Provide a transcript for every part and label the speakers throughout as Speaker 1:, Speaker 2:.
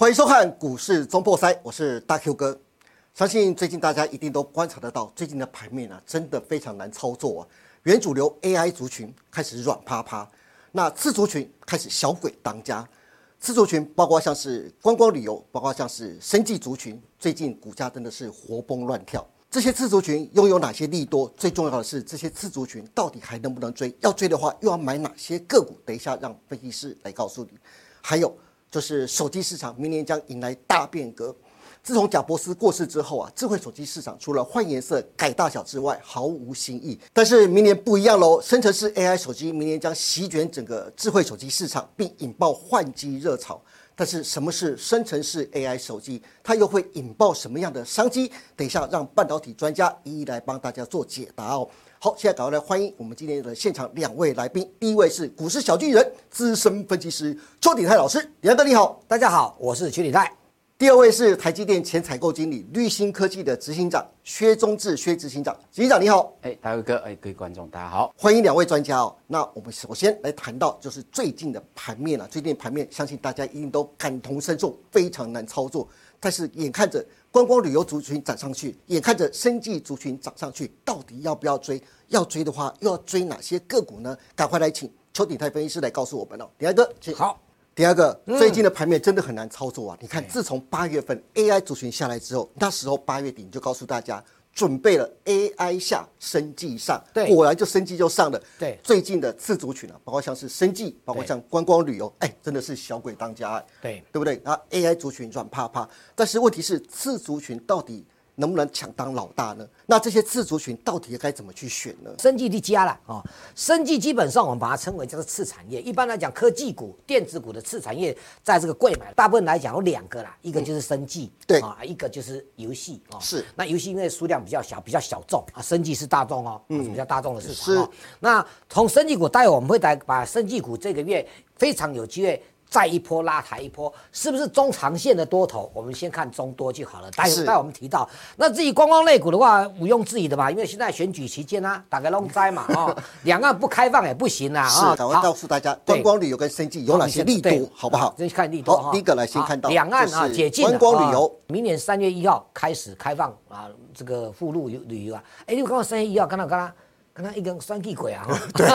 Speaker 1: 欢迎收看股市中破塞，我是大 Q 哥。相信最近大家一定都观察得到，最近的盘面啊，真的非常难操作啊。原主流 AI 族群开始软趴趴，那次族群开始小鬼当家。次族群包括像是观光旅游，包括像是生技族群，最近股价真的是活蹦乱跳。这些次族群拥有哪些利多？最重要的是，这些次族群到底还能不能追？要追的话，又要买哪些个股？等一下让分析师来告诉你。还有就是手机市场明年将迎来大变革。自从贾伯斯过世之后啊，智慧手机市场除了换颜色、改大小之外，毫无新意。但是明年不一样喽，生成式 AI 手机明年将席卷整个智慧手机市场，并引爆换机热潮。但是什么是生成式 AI 手机？它又会引爆什么样的商机？等一下让半导体专家一一来帮大家做解答哦。好，现在赶快来欢迎我们今天的现场两位来宾。第一位是股市小巨人、资深分析师邱鼎泰老师，李哥你好，
Speaker 2: 大家好，我是邱鼎泰。
Speaker 1: 第二位是台积电前采购经理、绿芯科技的执行长薛忠志，薛执行长，执行长你好，
Speaker 3: 哎，大哥，哎，各位观众大家好，
Speaker 1: 欢迎两位专家哦。那我们首先来谈到就是最近的盘面了，最近盘面相信大家一定都感同身受，非常难操作。但是眼看着观光旅游族群涨上去，眼看着生技族群涨上去，到底要不要追？要追的话，又要追哪些个股呢？赶快来请邱鼎泰分析师来告诉我们哦。鼎泰哥，请
Speaker 2: 好。
Speaker 1: 第二个，最近的盘面真的很难操作啊！你看，自从八月份 AI 族群下来之后，那时候八月底你就告诉大家，准备了 AI 下生计上，
Speaker 2: 对，
Speaker 1: 果然就生计就上了。
Speaker 2: 对，
Speaker 1: 最近的次族群啊，包括像是生计，包括像观光旅游，哎，真的是小鬼当家，
Speaker 2: 对，
Speaker 1: 对不对？啊，AI 族群软趴趴，但是问题是次族群到底？能不能抢当老大呢？那这些次族群到底该怎么去选呢？
Speaker 2: 生技的加了啊，生技基本上我们把它称为叫做次产业。一般来讲，科技股、电子股的次产业在这个贵买，大部分来讲有两个啦，一个就是生技，
Speaker 1: 对
Speaker 2: 啊，一个就是游戏啊。
Speaker 1: 是，
Speaker 2: 那游戏因为数量比较小，比较小众啊，生技是大众哦，嗯，比较大众的市场哦。那从生技股，待会我们会来把生技股这个月非常有机会。再一波拉抬一波，是不是中长线的多头？我们先看中多就好了。待会待我们提到，那至于观光类股的话，毋庸置疑的嘛，因为现在选举期间啊，打个龙灾嘛，哦，两岸不开放也不行啊。
Speaker 1: 是，赶快告诉大家，观光旅游跟生计有哪些力度，好不好？
Speaker 2: 先看力度。
Speaker 1: 好，第一个来先看到
Speaker 2: 两岸啊解禁
Speaker 1: 观光旅游，
Speaker 2: 明年三月一号开始开放啊，这个附录旅游啊。哎，你刚刚三月一号，看到刚刚。那一根双气鬼啊！
Speaker 1: 对，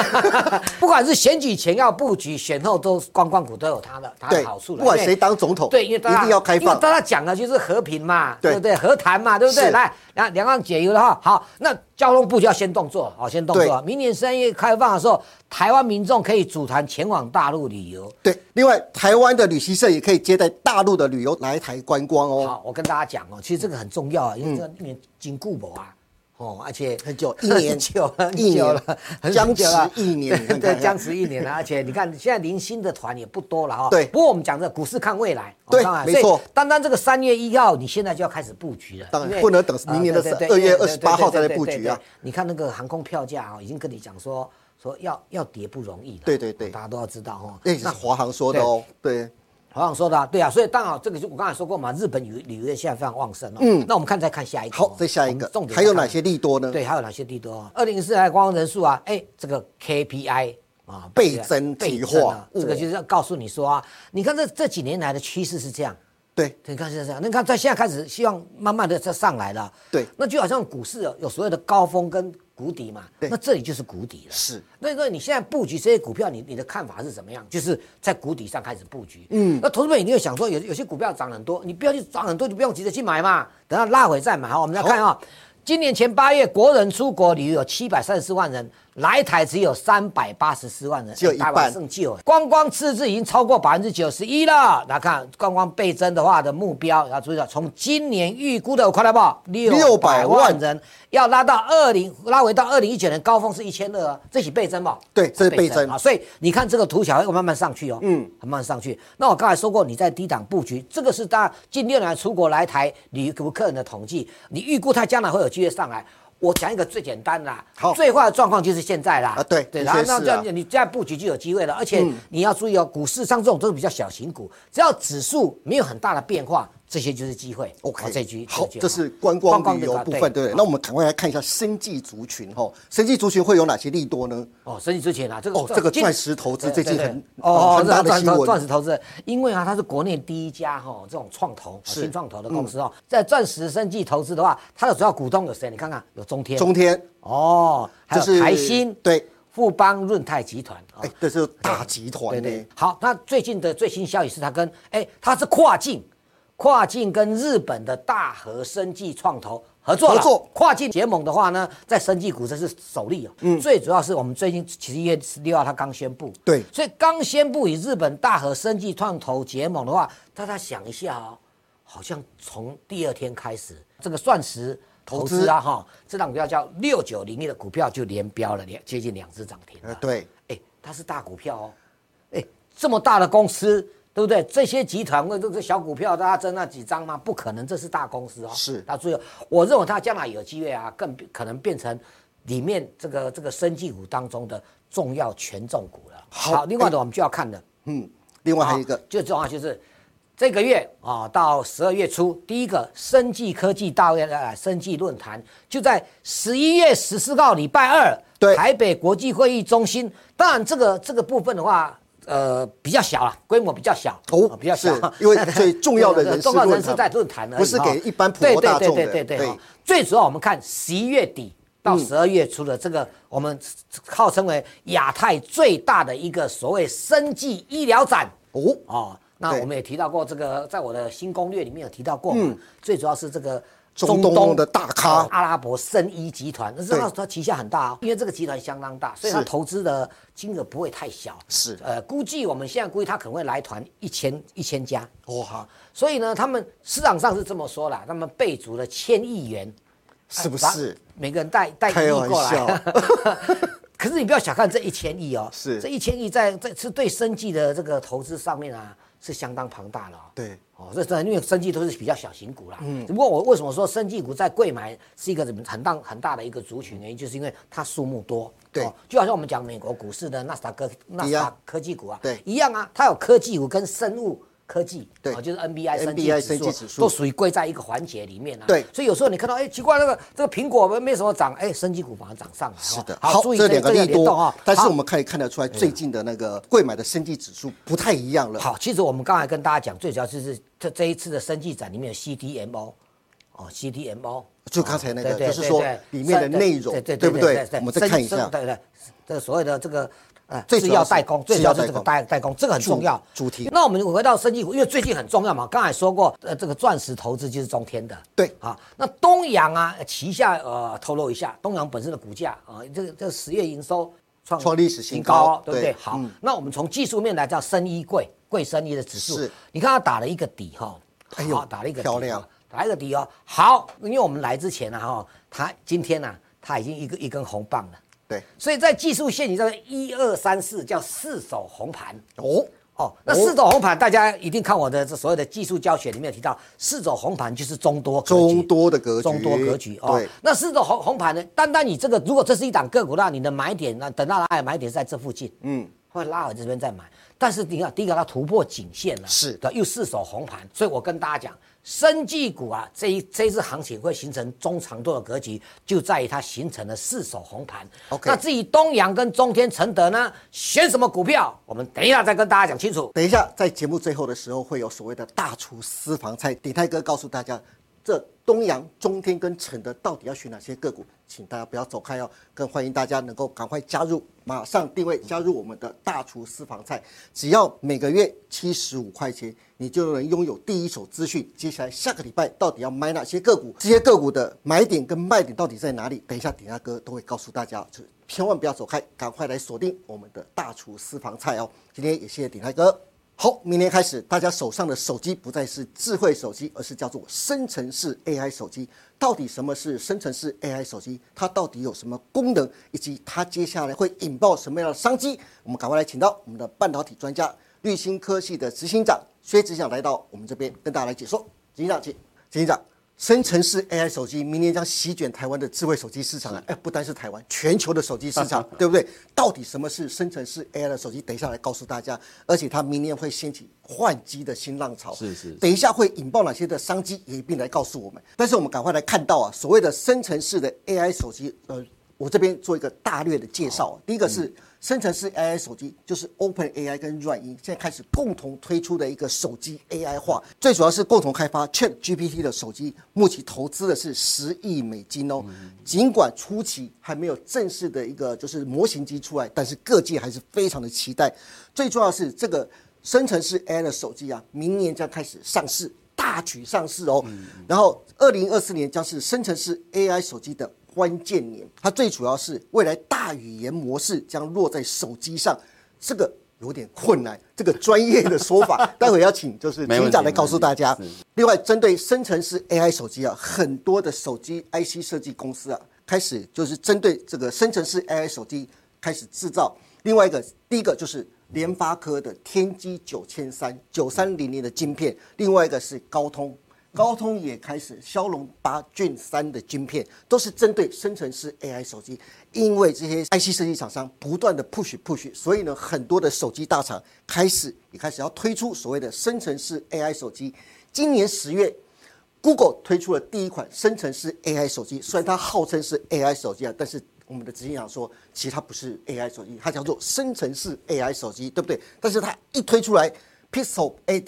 Speaker 2: 不管是选举前要布局，选后都观光股都有它的它的好处
Speaker 1: 不管谁当总统，
Speaker 2: 对，因为
Speaker 1: 一定要开放。
Speaker 2: 因为大家讲的就是和平嘛，对不对？和谈嘛，对不对？来，两两岸解忧了哈。好，那交通部就要先动作，好，先动作。明年三月开放的时候，台湾民众可以组团前往大陆旅游。
Speaker 1: 对，另外台湾的旅行社也可以接待大陆的旅游来台观光哦。
Speaker 2: 好，我跟大家讲哦，其实这个很重要啊，因为这个年经固博啊。哦，而且
Speaker 1: 很久，一年
Speaker 2: 久，一年了，
Speaker 1: 僵持一年，
Speaker 2: 对，僵持一年了。而且你看，现在零星的团也不多了哈。
Speaker 1: 对。
Speaker 2: 不过我们讲这股市看未来，
Speaker 1: 对，没错。
Speaker 2: 单单这个三月一号，你现在就要开始布局了，
Speaker 1: 当然不能等明年的二月二十八号再来布局啊。
Speaker 2: 你看那个航空票价啊，已经跟你讲说说要要跌不容易的。
Speaker 1: 对对对，
Speaker 2: 大家都要知道哦。
Speaker 1: 那是华航说的哦，对。
Speaker 2: 好像说的对啊，所以刚好这个就我刚才说过嘛，日本旅旅游业现在非常旺盛哦。嗯，那我们看再看下一个。
Speaker 1: 好，再下一个，重点还有哪些利多呢？
Speaker 2: 对，还有哪些利多？二零四来观光人数啊，哎，这个 KPI 啊
Speaker 1: 倍增倍化，
Speaker 2: 这个就是要告诉你说啊，你看这这几年来的趋势是这样。
Speaker 1: 对，
Speaker 2: 你看现在这样，你看在现在开始希望慢慢的在上来了。
Speaker 1: 对，
Speaker 2: 那就好像股市有所谓的高峰跟。谷底嘛，那这里就是谷底了。
Speaker 1: 是，
Speaker 2: 那那你现在布局这些股票，你你的看法是怎么样？就是在谷底上开始布局。嗯，那投资者一定会想说，有有些股票涨很多，你不要去涨很多，就不用急着去买嘛，等它拉回再买。好，我们来看啊，今年前八月国人出国旅游有七百三十四万人。来台只有三百八十四万人，
Speaker 1: 只有一半
Speaker 2: 剩旧，观光赤字已经超过百分之九十一了。来看观光倍增的话的目标，要注意到，从今年预估的，我看到不？六百万人要拉到二零，拉回到二零一九年高峰是一千二，这是倍增吧？
Speaker 1: 对，这是倍增
Speaker 2: 啊。所以你看这个图小会慢慢上去哦，嗯，慢慢上去。那我刚才说过，你在低档布局，这个是大近六年出国来台旅游客人的统计，你预估他将来会有机会上来。我讲一个最简单的，
Speaker 1: 好，
Speaker 2: 最坏的状况就是现在啦。
Speaker 1: 啊，对，
Speaker 2: 对，
Speaker 1: 然后那这样
Speaker 2: 你这样布局就有机会了。而且你要注意哦，股市上这种都是比较小型股，只要指数没有很大的变化。这些就是机会。
Speaker 1: OK，
Speaker 2: 哦这局
Speaker 1: 好，
Speaker 2: 局
Speaker 1: 这是观光旅游部分，对不对？那我们赶快来看一下生技族群哈，生技族群会有哪些利多呢？
Speaker 2: 哦，生计族群啊，这个
Speaker 1: 哦这个
Speaker 2: 今
Speaker 1: 钻石投资最近很
Speaker 2: 哦，
Speaker 1: 很大的
Speaker 2: 钻
Speaker 1: 新闻。
Speaker 2: 钻石投资，因为啊，它是国内第一家哈、这种创投
Speaker 1: 是。
Speaker 2: 新创投的公司哦，在钻石生计投资的话，它的主要股东有谁？你看看，有中天，
Speaker 1: 中天。
Speaker 2: 哦，还有
Speaker 1: 就是
Speaker 2: 台新，
Speaker 1: 对，
Speaker 2: 富邦润泰集团，哦。
Speaker 1: 哎，这是大集团
Speaker 2: 对对
Speaker 1: 呢，，
Speaker 2: 好，那最近的最新消息是它跟哎，它是跨境，跨境跟日本的大和生技创投合作了。
Speaker 1: 合作
Speaker 2: 跨境结盟的话呢，在生技股这是首例哦。嗯，最主要是我们最近其实一月十六号它刚宣布，
Speaker 1: 对
Speaker 2: 所以刚宣布与日本大和生技创投结盟的话，大家想一下哦，好像从第二天开始，这个钻石投资啊哈，这档股票叫六九零一的股票就连标了两接近两只涨停了。
Speaker 1: 呃，对，
Speaker 2: 哎，它是大股票哦，哎，这么大的公司，对不对？这些集团会都是小股票，大家争那几张吗？不可能，这是大公司哦。
Speaker 1: 是
Speaker 2: 大家注意哦，我认为它将来有机会啊，更可能变成里面这个这个生技股当中的重要权重股了。
Speaker 1: 好
Speaker 2: 另外的我们就要看的，
Speaker 1: 嗯，另外还有一个
Speaker 2: 啊最重要就是这个月啊，到十二月初，第一个生技科技大呃生技论坛就在十一月十四号礼拜二，
Speaker 1: 对
Speaker 2: 台北国际会议中心。当然，这个这个部分的话。呃，比较小了，规模比较小
Speaker 1: 哦
Speaker 2: 啊比较小，
Speaker 1: 因为 最重要的人
Speaker 2: 重要人士在论坛而已
Speaker 1: 不是给一般普
Speaker 2: 对对对
Speaker 1: 罗大众的对
Speaker 2: 对对对哈。最主要我们看十一月底到十二月初的这个，我们号称为亚太最大的一个所谓生技医疗展。
Speaker 1: 哦，
Speaker 2: 哦。那我们也提到过这个，在我的新攻略里面有提到过嘛，最主要是这个
Speaker 1: 中东的大咖
Speaker 2: 哦阿拉伯生医集团，那是它
Speaker 1: 对
Speaker 2: 它旗下很大哦，因为这个集团相当大，所以
Speaker 1: 他
Speaker 2: 投资的金额不会太小。
Speaker 1: 是
Speaker 2: 呃，估计我们现在估计他可能会来团一千一千家。
Speaker 1: 哇，
Speaker 2: 所以呢，他们市场上是这么说啦，他们备足了千亿元，
Speaker 1: 是不
Speaker 2: 哎
Speaker 1: 是？
Speaker 2: 每个人带带一亿过来
Speaker 1: 笑。
Speaker 2: 可是你不要小看这一千亿哦，
Speaker 1: 是
Speaker 2: 这一千亿在在是对生计的这个投资上面啊是相当庞大的、哦。
Speaker 1: 对，
Speaker 2: 哦，这真的因为生技都是比较小型股啦。嗯。只不过我为什么说生技股在贵买是一个很大很大的一个族群原因，就是因为它数目多。
Speaker 1: 对
Speaker 2: 哦，就好像我们讲美国股市的纳斯达克纳斯达克科技股啊，
Speaker 1: 对
Speaker 2: 一样啊，它有科技股跟生物科技，
Speaker 1: 对
Speaker 2: 哦，就是 NBI 生技
Speaker 1: NBI
Speaker 2: 指数都属于归在一个环节里面啊。
Speaker 1: 对
Speaker 2: 所以有时候你看到，哎，奇怪，那个这个苹果没没什么涨，哎，升级股反而涨上来。哦
Speaker 1: 是的，
Speaker 2: 好，注意
Speaker 1: 这两个利多
Speaker 2: 联动哈。，
Speaker 1: 但是我们可以看得出来，最近的那个贵买的升级指数不太一样了。
Speaker 2: 好，其实我们刚才跟大家讲，最主要就是这这一次的升级展里面有 CDMO，哦，CDMO，
Speaker 1: 就刚才那个就是说里面的内容
Speaker 2: 对对
Speaker 1: 对不对
Speaker 2: 对
Speaker 1: 我们再看一下
Speaker 2: 生对对，这所谓的这个。
Speaker 1: 最主要
Speaker 2: 代工，最主要是这个
Speaker 1: 代
Speaker 2: 代代工，这个很重要。
Speaker 1: 主主题
Speaker 2: 那我们回到生技股，因为最近很重要嘛，刚才说过，呃，这个钻石投资就是中天的。
Speaker 1: 对
Speaker 2: 啊，那东阳啊，旗下呃，透露一下，东阳本身的股价啊，这个这个十月营收创
Speaker 1: 创历史新
Speaker 2: 新
Speaker 1: 高
Speaker 2: 高，对不对？
Speaker 1: 对
Speaker 2: 好
Speaker 1: 嗯，
Speaker 2: 那我们从技术面来讲，生医贵贵生医的指数
Speaker 1: 是，
Speaker 2: 你看它打了一个底哈，
Speaker 1: 哎呦
Speaker 2: 好打了一个底
Speaker 1: 漂亮
Speaker 2: 哈打一个底哦。好，因为我们来之前呢哈，它今天呢，它已经一个一根红棒了。
Speaker 1: 对，
Speaker 2: 所以在技术线你知道一二三四叫四手红盘。
Speaker 1: 哦，
Speaker 2: 哦，那四手红盘大家一定看我的这所有的技术教学里面有提到，四手红盘就是中多格局。
Speaker 1: 中多的格局，
Speaker 2: 中多格局哦，。那四手红红盘呢？单单你这个，如果这是一档个股，那你的买点，那等到哪里买点是在这附近，
Speaker 1: 嗯，
Speaker 2: 会拉回这边再买。但是你看，第一个它突破颈线了，
Speaker 1: 是。
Speaker 2: 的，又四手红盘，所以我跟大家讲，生技股啊，这一这一次行情会形成中长度的格局，就在于它形成了四手红盘。
Speaker 1: OK
Speaker 2: 那至于东阳跟中天承德呢，选什么股票，我们等一下再跟大家讲清楚。
Speaker 1: 等一下，在节目最后的时候，会有所谓的大厨私房菜，鼎泰哥告诉大家，这东阳、中天跟承德到底要选哪些个股，请大家不要走开哦，更欢迎大家能够赶快加入，马上定位加入我们的大厨私房菜，只要每个月七十五块钱，你就能拥有第一手资讯。接下来下个礼拜到底要买哪些个股，这些个股的买点跟卖点到底在哪里？等一下鼎泰哥都会告诉大家，就千万不要走开，赶快来锁定我们的大厨私房菜哦。今天也谢谢鼎泰哥。好，明年开始，大家手上的手机不再是智慧手机，而是叫做生成式 AI 手机。到底什么是生成式 AI 手机？它到底有什么功能，以及它接下来会引爆什么样的商机？我们赶快来请到我们的半导体专家绿芯科技的执行长薛执行长来到我们这边跟大家来解说。执行长，请。执行长，生成式 AI 手机明年将席卷台湾的智慧手机市场啊！哎，不单是台湾，全球的手机市场，对不对？到底什么是生成式 AI 的手机？等一下来告诉大家。而且它明年会掀起换机的新浪潮，
Speaker 3: 是是。
Speaker 1: 等一下会引爆哪些的商机，也一并来告诉我们。但是我们赶快来看到啊，所谓的生成式的 AI 手机，呃，我这边做一个大略的介绍。第一个是。生成式 AI 手机就是 Open AI 跟软银现在开始共同推出的一个手机 AI 化，最主要是共同开发 Chat GPT 的手机，目前投资的是十亿美金哦。尽管初期还没有正式的一个就是模型机出来，但是各界还是非常的期待。最重要是这个生成式 AI 的手机啊，明年将开始上市，大举上市哦。然后二零二四年将是生成式 AI 手机的。关键年，它最主要是未来大语言模式将落在手机上，这个有点困难。这个专业的说法，待会要请就是厅长来告诉大家。另外，针对生成式 AI 手机啊，很多的手机 IC 设计公司啊，开始就是针对这个生成式 AI 手机开始制造。另外一个，第一个就是联发科的天玑九千三九三零零的晶片，另外一个是高通。高通也开始骁龙八 Gen 三的晶片，都是针对生成式 AI 手机。因为这些 IC 设计厂商不断的 push push，所以呢，很多的手机大厂开始也开始要推出所谓的生成式 AI 手机。今年十月，Google 推出了第一款生成式 AI 手机，虽然它号称是 AI 手机啊，但是我们的执行长说，其实它不是 AI 手机，它叫做生成式 AI 手机，对不对？但是它一推出来，Pixel 8。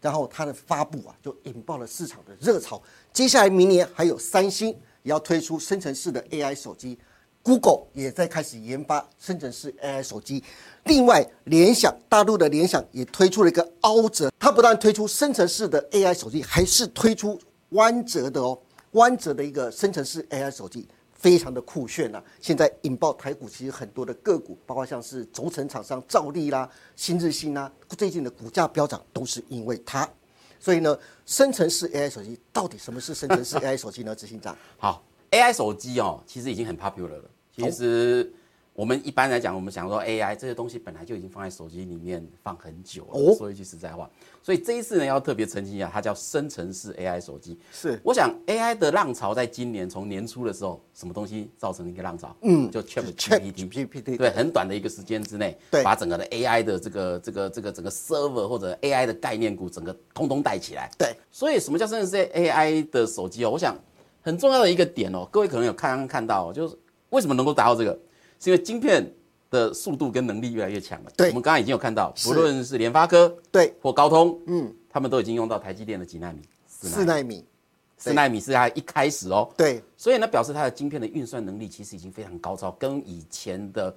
Speaker 1: 然后它的发布啊，就引爆了市场的热潮。接下来明年还有三星也要推出生成式的 AI 手机，Google 也在开始研发生成式 AI 手机。另外，联想大陆的联想也推出了一个凹折，它不但推出生成式的 AI 手机，还是推出弯折的哦，弯折的一个生成式 AI 手机。非常的酷炫呐！现在引爆台股，其实很多的个股，包括像是轴承厂商兆利啦、新日新啦，最近的股价飙涨都是因为它。所以呢，生成式 AI 手机到底什么是生成式 AI 手机呢？执行长，
Speaker 3: 好，AI 手机哦，其实已经很 popular 了。其实。我们一般来讲，我们想说 AI 这些东西本来就已经放在手机里面放很久了。说一句实在话，所以这一次呢，要特别澄清一下，它叫生成式 AI 手机。
Speaker 1: 是，
Speaker 3: 我想 AI 的浪潮在今年从年初的时候，什么东西造成一个浪潮？
Speaker 1: 嗯，
Speaker 3: 就 ChatGPT。对，很短的一个时间之内，
Speaker 1: 对，
Speaker 3: 把整个的 AI 的这个这个这个整个 server 或者 AI 的概念股整个通通带起来。
Speaker 1: 对，
Speaker 3: 所以什么叫生成式 AI 的手机哦？我想很重要的一个点哦，各位可能有看看到，就是为什么能够达到这个，是因为晶片。的速度跟能力越来越强了。
Speaker 1: 对，
Speaker 3: 我们刚刚已经有看到，不论是联发科
Speaker 1: 对
Speaker 3: 或高通，
Speaker 1: 嗯，
Speaker 3: 他们都已经用到台积电的几纳米，
Speaker 1: 四纳米，
Speaker 3: 四纳米是它一开始哦。
Speaker 1: 对，
Speaker 3: 所以呢，表示它的晶片的运算能力其实已经非常高超，跟以前的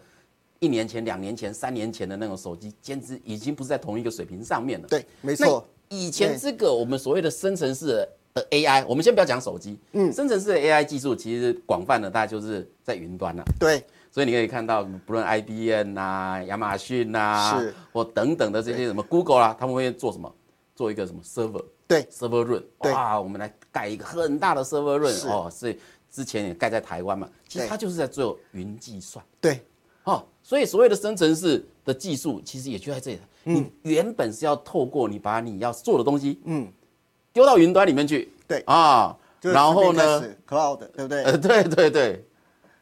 Speaker 3: 一年前、两年前、三年前的那种手机，简直已经不是在同一个水平上面了。
Speaker 1: 对，没错。
Speaker 3: 以前这个我们所谓的生成式的 AI，我们先不要讲手机，嗯，生成式的 AI 技术其实广泛的，大家就是在云端了。
Speaker 1: 对。
Speaker 3: 所以你可以看到，不论 IBM 呐、亚马逊呐，
Speaker 1: 是
Speaker 3: 或等等的这些什么 Google 啦，他们会做什么？做一个什么 server？
Speaker 1: 对
Speaker 3: ，server room。哇，我们来盖一个很大的 server room 哦。所以之前也盖在台湾嘛，其实它就是在做云计算。
Speaker 1: 对，
Speaker 3: 哦，所以所谓的生成式的技术，其实也就在这里。你原本是要透过你把你要做的东西，嗯，丢到云端里面去。
Speaker 1: 对
Speaker 3: 啊，然后呢
Speaker 1: ？Cloud，对不对？
Speaker 3: 呃，对对对。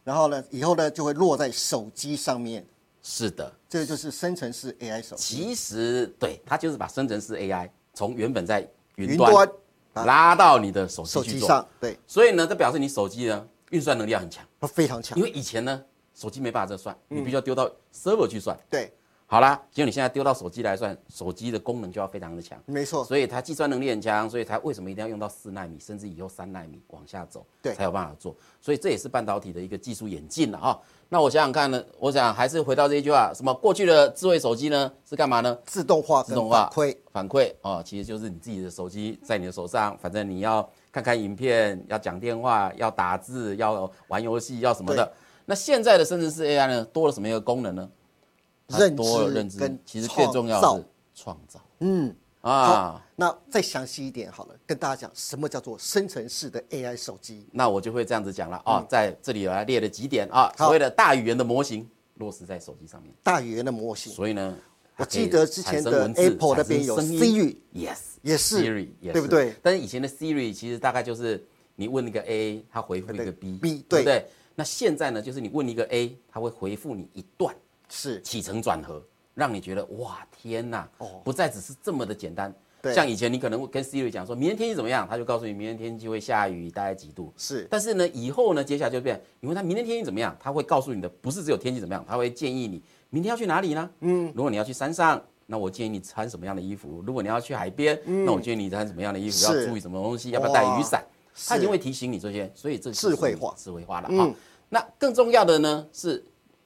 Speaker 1: 然后呢，以后呢就会落在手机上面。
Speaker 3: 是的，
Speaker 1: 这个就是生成式 AI 手
Speaker 3: 机。其实对，它就是把生成式 AI 从原本在云端拉到你的手机
Speaker 1: 上。对，
Speaker 3: 所以呢，这表示你手机呢运算能力要很强，
Speaker 1: 非常强。
Speaker 3: 因为以前呢，手机没办法这算，你必须要丢到 server 去算。
Speaker 1: 对。
Speaker 3: 好啦，结果你现在丢到手机来算，手机的功能就要非常的强，
Speaker 1: 没错。
Speaker 3: 所以它计算能力很强，所以它为什么一定要用到四纳米，甚至以后三纳米往下走，
Speaker 1: 对，
Speaker 3: 才有办法做。所以这也是半导体的一个技术演进了啊。那我想想看呢，我想还是回到这一句话，什么过去的智慧手机呢是干嘛呢？
Speaker 1: 自动化、
Speaker 3: 自动化
Speaker 1: 反馈、
Speaker 3: 反馈哦，其实就是你自己的手机在你的手上，反正你要看看影片，要讲电话，要打字，要玩游戏，要什么的。那现在的甚至是 AI 呢，多了什么一个功能呢？
Speaker 1: 认知认知跟
Speaker 3: 其实最重要是创造，
Speaker 1: 嗯啊，那再详细一点好了，跟大家讲什么叫做生成式的 AI 手机。
Speaker 3: 那我就会这样子讲了啊，在这里我来列了几点啊，所谓的大语言的模型落实在手机上面。
Speaker 1: 大语言的模型，
Speaker 3: 所以呢，
Speaker 1: 我记得之前的 Apple 那边有 Siri，Yes，
Speaker 3: 也
Speaker 1: 是
Speaker 3: Siri，
Speaker 1: 对不对？
Speaker 3: 但是以前的 Siri 其实大概就是你问一个 A，它回复一个
Speaker 1: B，B，对
Speaker 3: 对？不对？那现在呢，就是你问一个 A，它会回复你一段
Speaker 1: 是
Speaker 3: 起承转合，让你觉得哇天哪，
Speaker 1: 哦
Speaker 3: 不再只是这么的简单。
Speaker 1: 对
Speaker 3: 像以前你可能会跟 Siri 讲说，明天天气怎么样，他就告诉你明天天气会下雨，大概几度。
Speaker 1: 是
Speaker 3: 但是呢，以后呢，接下来就变，你问他明天天气怎么样，他会告诉你的不是只有天气怎么样，他会建议你明天要去哪里呢？嗯，如果你要去山上，那我建议你穿什么样的衣服；如果你要去海边，那我建议你穿什么样的衣服，要注意什么东西，要不要带雨伞。他已
Speaker 1: 是
Speaker 3: 经会提醒你这些，所以这
Speaker 1: 智慧化
Speaker 3: 智慧化了
Speaker 1: 嗯
Speaker 3: 哈。那更重要的呢是，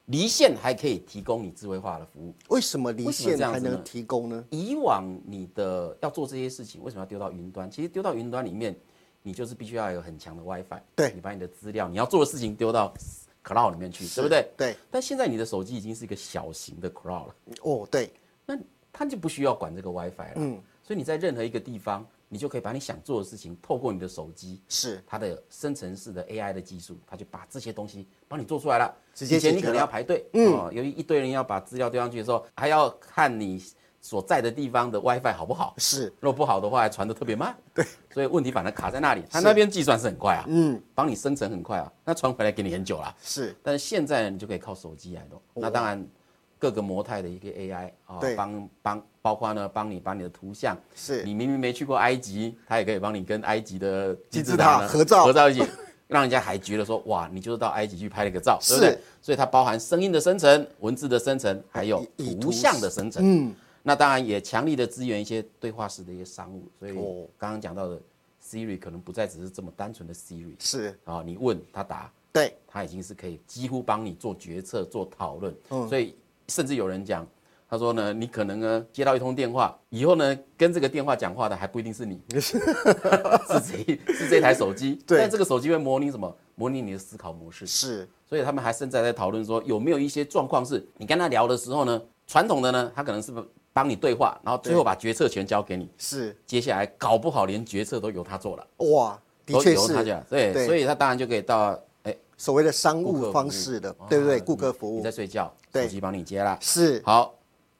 Speaker 3: 离线还可以提供你智慧化的服务。
Speaker 1: 为什么离线还能提供呢？
Speaker 3: 以往你的要做这些事情，为什么要丢到云端？其实丢到云端里面，你就是必须要有很强的 WiFi，
Speaker 1: 对
Speaker 3: 你把你的资料，你要做的事情丢到 cloud 里面去，对不对？
Speaker 1: 对。
Speaker 3: 但现在你的手机已经是一个小型的 cloud 了，
Speaker 1: 哦，对，
Speaker 3: 那它就不需要管这个 WiFi 了。嗯，所以你在任何一个地方，你就可以把你想做的事情，透过你的手机，
Speaker 1: 是
Speaker 3: 它的生成式的 AI 的技术，它就把这些东西帮你做出来了。
Speaker 1: 直接
Speaker 3: 以前你可能要排队，嗯，由于一堆人要把资料丢上去的时候，还要看你所在的地方的 WiFi 好不好。
Speaker 1: 是，
Speaker 3: 如果不好的话，还传的特别慢。对，所以问题反而卡在那里。它那边计算是很快啊，嗯，帮你生成很快啊，那传回来给你很久啦。
Speaker 1: 是
Speaker 3: 但是现在，你就可以靠手机来弄。那当然，各个模态的一个 AI 啊
Speaker 1: 对，
Speaker 3: 帮帮包括呢，帮你把你的图像，
Speaker 1: 是。
Speaker 3: 你明明没去过埃及，它也可以帮你跟埃及的
Speaker 1: 金字塔
Speaker 3: 呢
Speaker 1: 合照。
Speaker 3: 合照一起，让人家还觉得说哇，你就是到埃及去拍了个照，对不对？所以它包含声音的生成、文字的生成，还有
Speaker 1: 图
Speaker 3: 图像的生成。
Speaker 1: 嗯，
Speaker 3: 那当然也强力的支援一些对话式的一些商务，所以
Speaker 1: 哦。
Speaker 3: 刚刚讲到的 Siri 可能不再只是这么单纯的 Siri
Speaker 1: 是，
Speaker 3: 啊，你问他答，
Speaker 1: 对，
Speaker 3: 它已经是可以几乎帮你做决策、做讨论。
Speaker 1: 嗯。
Speaker 3: 所以甚至有人讲，他说呢，你可能呢接到一通电话，以后呢跟这个电话讲话的还不一定是你，是谁？是这台手机。
Speaker 1: 对
Speaker 3: 但这个手机会模拟什么？模拟你的思考模式。
Speaker 1: 是
Speaker 3: 所以他们还甚至在讨论说，有没有一些状况是你跟他聊的时候呢，传统的呢，他可能是帮你对话，然后最后把决策权交给你，
Speaker 1: 是，
Speaker 3: 接下来搞不好连决策都由他做了，
Speaker 1: 哇，的确是
Speaker 3: 由他讲。对，
Speaker 1: 对
Speaker 3: 所以他当然就可以到哎
Speaker 1: 所谓的商务方式的，对不对？
Speaker 3: 哇
Speaker 1: 顾客服务。
Speaker 3: 你在睡觉，
Speaker 1: 对。
Speaker 3: 手机帮你接啦。
Speaker 1: 是。
Speaker 3: 好，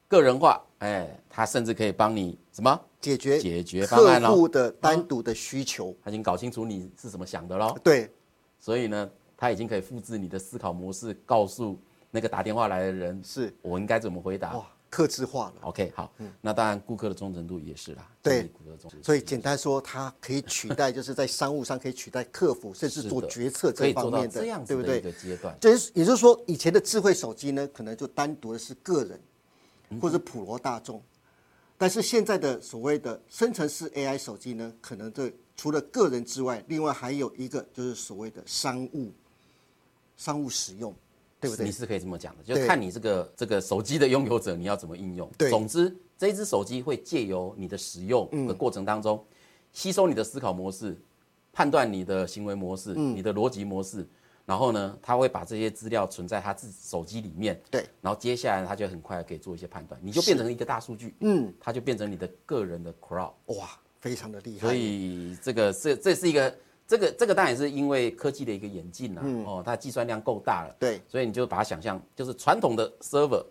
Speaker 3: 个人化，哎，他甚至可以帮你什么？
Speaker 1: 解决
Speaker 3: 解决方案咯。
Speaker 1: 客户的单独的需求，
Speaker 3: 他已经搞清楚你是怎么想的喽，
Speaker 1: 对，
Speaker 3: 所以呢，他已经可以复制你的思考模式，告诉那个打电话来的人，
Speaker 1: 是。
Speaker 3: 我应该怎么回答。
Speaker 1: 哇，克制化了。
Speaker 3: OK，好，那当然顾客的忠诚度也是啦，
Speaker 1: 嗯对
Speaker 3: 顾客忠诚
Speaker 1: 所以简单说，它可以取代，就是在商务上可以取代客服，甚至做决策这方面的
Speaker 3: 的一个？阶段。
Speaker 1: 就是也就是说，以前的智慧手机呢，可能就单独的是个人或者普罗大众，但是现在的所谓的生成式 AI 手机呢，可能这除了个人之外，另外还有一个就是所谓的商务商务使用，对不对
Speaker 3: 你？是可以这么讲的，就看你这个这个手机的拥有者你要怎么应用。
Speaker 1: 对
Speaker 3: 总之这一只手机会借由你的使用
Speaker 1: 嗯
Speaker 3: 的过程当中，吸收你的思考模式，判断你的行为模式、
Speaker 1: 嗯
Speaker 3: 你的逻辑模式，然后呢，他会把这些资料存在他自己手机里面。
Speaker 1: 对，
Speaker 3: 然后接下来他就很快可以做一些判断，你就变成一个大数据，嗯，他就变成你的个人的 crowd。
Speaker 1: 哇，非常的厉害。
Speaker 3: 所以这个是这是一个这个这个当然也是因为科技的一个演进啦、
Speaker 1: 嗯。
Speaker 3: 哦，它计算量够大了，
Speaker 1: 对。
Speaker 3: 所以你就把它想象就是传统的 server。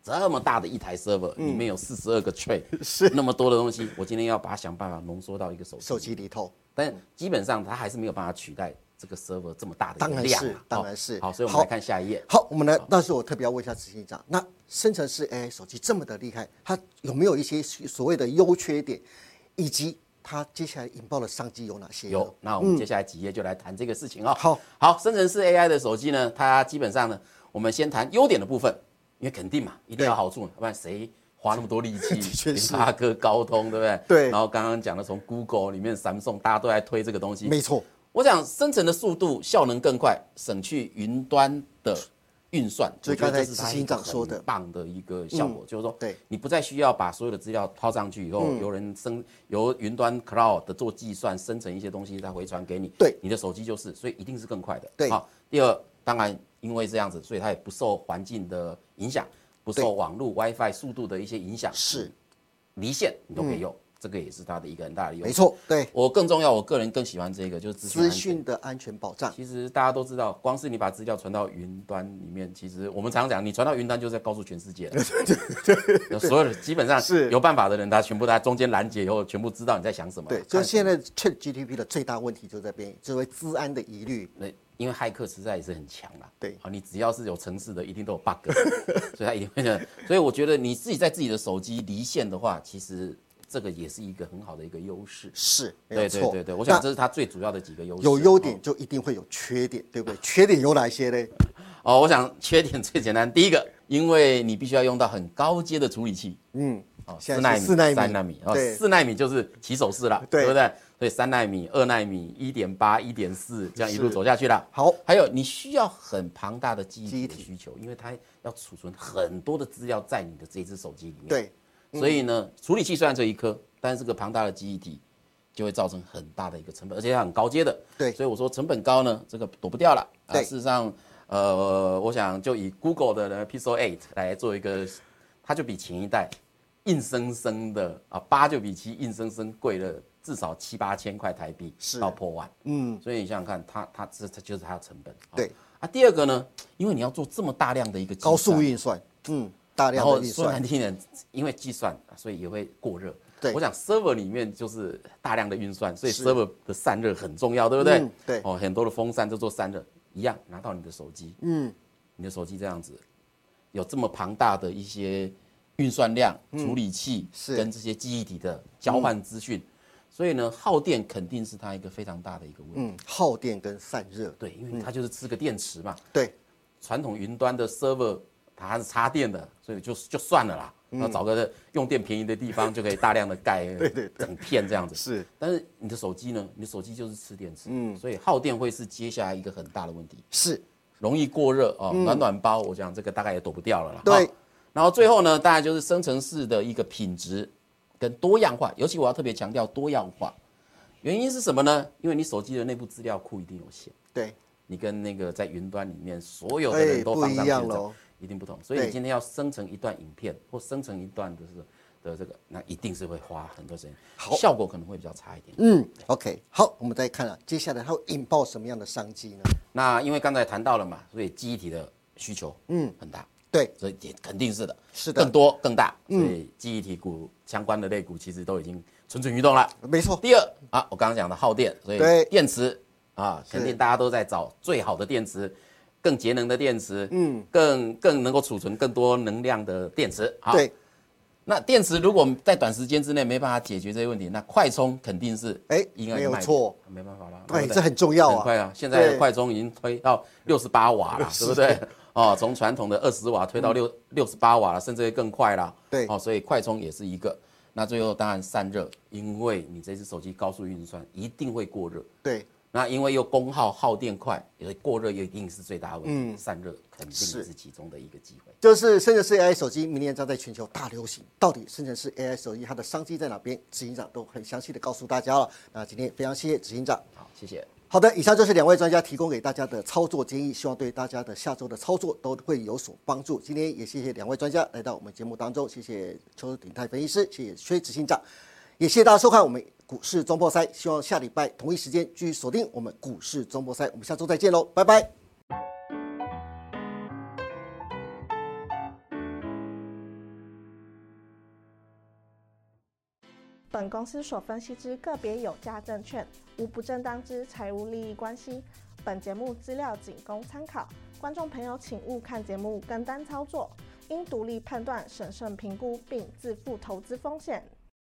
Speaker 3: 这么大的一台 server，、里面有四十二个 tray，
Speaker 1: 嗯 是。
Speaker 3: 那么多的东西，我今天要把它想办法浓缩到一个手机，
Speaker 1: 手机里头，
Speaker 3: 但基本上它还是没有办法取代这个 server 这么大的
Speaker 1: 当然是当然是。
Speaker 3: 好，所以我们
Speaker 1: 好。
Speaker 3: 来看下一页。
Speaker 1: 好，我们来，但是我特别要问一下执行长，那生成式 AI 手机这么的厉害，它有没有一些所谓的优缺点，以及它接下来引爆的商机有哪些？
Speaker 3: 有，那我们接下来几页就来谈这个事情哦。
Speaker 1: 好，
Speaker 3: 好，生成式 AI 的手机呢，它基本上呢，我们先谈优点的部分，因为肯定嘛，一定要有好处，要不然谁花那么多力气？
Speaker 1: 确实
Speaker 3: 联发科、高通，对不对？
Speaker 1: 对
Speaker 3: 然后刚刚讲的从 Google 里面，Samsung 大家都在推这个东西。
Speaker 1: 没错，
Speaker 3: 我想生成的速度、效能更快，省去云端的运算，
Speaker 1: 就刚才
Speaker 3: 这是它
Speaker 1: 执行长说的。
Speaker 3: 棒的一个效果，就是说，
Speaker 1: 对。
Speaker 3: 你不再需要把所有的资料套上去以后，
Speaker 1: 嗯。
Speaker 3: 由人生由云端 cloud 的做计算，生成一些东西再回传给你，
Speaker 1: 对。
Speaker 3: 你的手机就是，所以一定是更快的。
Speaker 1: 对。
Speaker 3: 好，第二，当然因为这样子，所以它也不受环境的影响，不受网络 WiFi 速度的一些影响，
Speaker 1: 是。
Speaker 3: 离线你都可以用，这个也是它的一个很大的优势。
Speaker 1: 没错，对，
Speaker 3: 我更重要，我个人更喜欢这个，就是资讯。
Speaker 1: 的安全保障。
Speaker 3: 其实大家都知道，光是你把资料传到云端里面，其实我们常讲，你传到云端就是在告诉全世界了。所有的基本上
Speaker 1: 是
Speaker 3: 有办法的人，他全部在中间拦截以后，全部知道你在想什么。
Speaker 1: 对，就是现在 Chat GTP 的最大问题就在边，就为治安的疑虑。
Speaker 3: 那因为骇客实在也是很强啦。
Speaker 1: 对，
Speaker 3: 好，你只要是有城市的，一定都有 bug，所以他一定会。所以我觉得你自己在自己的手机离线的话，其实这个也是一个很好的一个优势。
Speaker 1: 是，没
Speaker 3: 对。对对对，我想这是它最主要的几个优势。
Speaker 1: 有优点就一定会有缺点，对不对？缺点有哪些呢？
Speaker 3: 哦，我想缺点最简单，第一个，因为你必须要用到很高阶的处理器。
Speaker 1: 嗯，
Speaker 3: 哦，
Speaker 1: 现在
Speaker 3: 四纳米、
Speaker 1: 四纳米
Speaker 3: 三纳米，哦，四纳米就是起手式了，
Speaker 1: 对
Speaker 3: 不对？所以三纳米、二纳米、一点八、一点四，这样一路走下去了。
Speaker 1: 好
Speaker 3: 还有你需要很庞大的记忆体的需求，因为它要储存很多的资料在你的这一只手机里面。
Speaker 1: 对，
Speaker 3: 所以呢，处理器虽然这一颗，但是这个庞大的记忆体就会造成很大的一个成本，而且它很高阶的。
Speaker 1: 对。
Speaker 3: 所以我说成本高呢，这个躲不掉了。啊，
Speaker 1: 对。
Speaker 3: 事实上，呃，我想就以 Google 的呢 Pixel 8来做一个，它就比前一代硬生生的啊，八就比七硬生生贵了至少七八千块台币，
Speaker 1: 是。
Speaker 3: 到破万。
Speaker 1: 嗯，
Speaker 3: 所以你想想看，它它这它就是它的成本。
Speaker 1: 对。
Speaker 3: 啊，第二个呢，因为你要做这么大量的一个计
Speaker 1: 高速运算，嗯，大量
Speaker 3: 然后说
Speaker 1: 的运算
Speaker 3: 难，听点，因为计算，所以也会过热。
Speaker 1: 对。
Speaker 3: 我想 server 里面就是大量的运算，所以 server 的散热很重要，对不对？
Speaker 1: 嗯对。
Speaker 3: 哦，很多的风扇就做散热，一样拿到你的手机，
Speaker 1: 嗯，
Speaker 3: 你的手机这样子，有这么庞大的一些运算量、处理器
Speaker 1: 嗯是。
Speaker 3: 跟这些记忆体的交换资讯，所以呢，耗电肯定是它一个非常大的一个问题。
Speaker 1: 嗯，耗电跟散热，
Speaker 3: 对，因为它就是吃个电池嘛。
Speaker 1: 对，
Speaker 3: 传统云端的 server 它还是插电的，所以就就算了啦。然后找个用电便宜的地方就可以大量的盖
Speaker 1: 对对
Speaker 3: 整片这样子。
Speaker 1: 是，
Speaker 3: 但是你的手机呢？你的手机就是吃电池，嗯，所以耗电会是接下来一个很大的问题，
Speaker 1: 是，
Speaker 3: 容易过热哦。暖暖包，我讲这个大概也躲不掉了啦。
Speaker 1: 对
Speaker 3: 然后最后呢，大概就是生成式的一个品质跟多样化，尤其我要特别强调多样化。原因是什么呢？因为你手机的内部资料库一定有限。
Speaker 1: 对，
Speaker 3: 你跟那个在云端里面所有的
Speaker 1: 哎
Speaker 3: 人都放
Speaker 1: 不
Speaker 3: 上去
Speaker 1: 一
Speaker 3: 定不同。所以你今天要生成一段影片或生成一段的是的这个，那一定是会花很多时间，
Speaker 1: 好。
Speaker 3: 效果可能会比较差一点。
Speaker 1: 嗯，OK，好，我们再看啊，接下来它会引爆什么样的商机呢？
Speaker 3: 那因为刚才谈到了嘛，所以记忆体的需求嗯。很大，
Speaker 1: 对，
Speaker 3: 所以也肯定是的，
Speaker 1: 是的。嗯
Speaker 3: 更多更大，所以记忆体股相关的类股其实都已经蠢蠢欲动了。
Speaker 1: 没错，
Speaker 3: 第二啊，我刚刚讲的耗电，所以电池啊，肯定大家都在找最好的电池，更节能的电池，嗯，更更能够储存更多能量的电池。好，
Speaker 1: 对，
Speaker 3: 那电池如果在短时间之内没办法解决这些问题，那快充肯定是
Speaker 1: 哎
Speaker 3: 应该卖点
Speaker 1: 错，
Speaker 3: 没办法了，
Speaker 1: 对，这很重要啊，
Speaker 3: 很快啊！现在的快充已经推到六十八瓦了，对不对？哦，从传统的二十瓦推到六六十八瓦了，甚至会更快了。
Speaker 1: 对
Speaker 3: 哦，所以快充也是一个。那最后当然散热，因为你这只手机高速运算一定会过热。
Speaker 1: 对，
Speaker 3: 那因为又功耗耗电快，也过热又一定是最大的问题。
Speaker 1: 嗯
Speaker 3: 散热肯定
Speaker 1: 是
Speaker 3: 是其中的一个机会。
Speaker 1: 就是生成式 AI 手机明年将在全球大流行，到底生成式 AI 手机它的商机在哪边？执行长都很详细的告诉大家了。那今天非常谢谢执行长。
Speaker 3: 好，谢谢。
Speaker 1: 好的，以上就是两位专家提供给大家的操作建议，希望对大家的下周的操作都会有所帮助。今天也谢谢两位专家来到我们节目当中，谢谢邱鼎泰分析师，谢谢薛执行长，也谢谢大家收看我们股市中破塞。希望下礼拜同一时间继续锁定我们股市中破塞，我们下周再见喽，拜拜。
Speaker 4: 本公司所分析之个别有价证券，无不正当之财务利益关系。本节目资料仅供参考，观众朋友请勿看节目跟单操作，应独立判断、审慎评估并自负投资风险。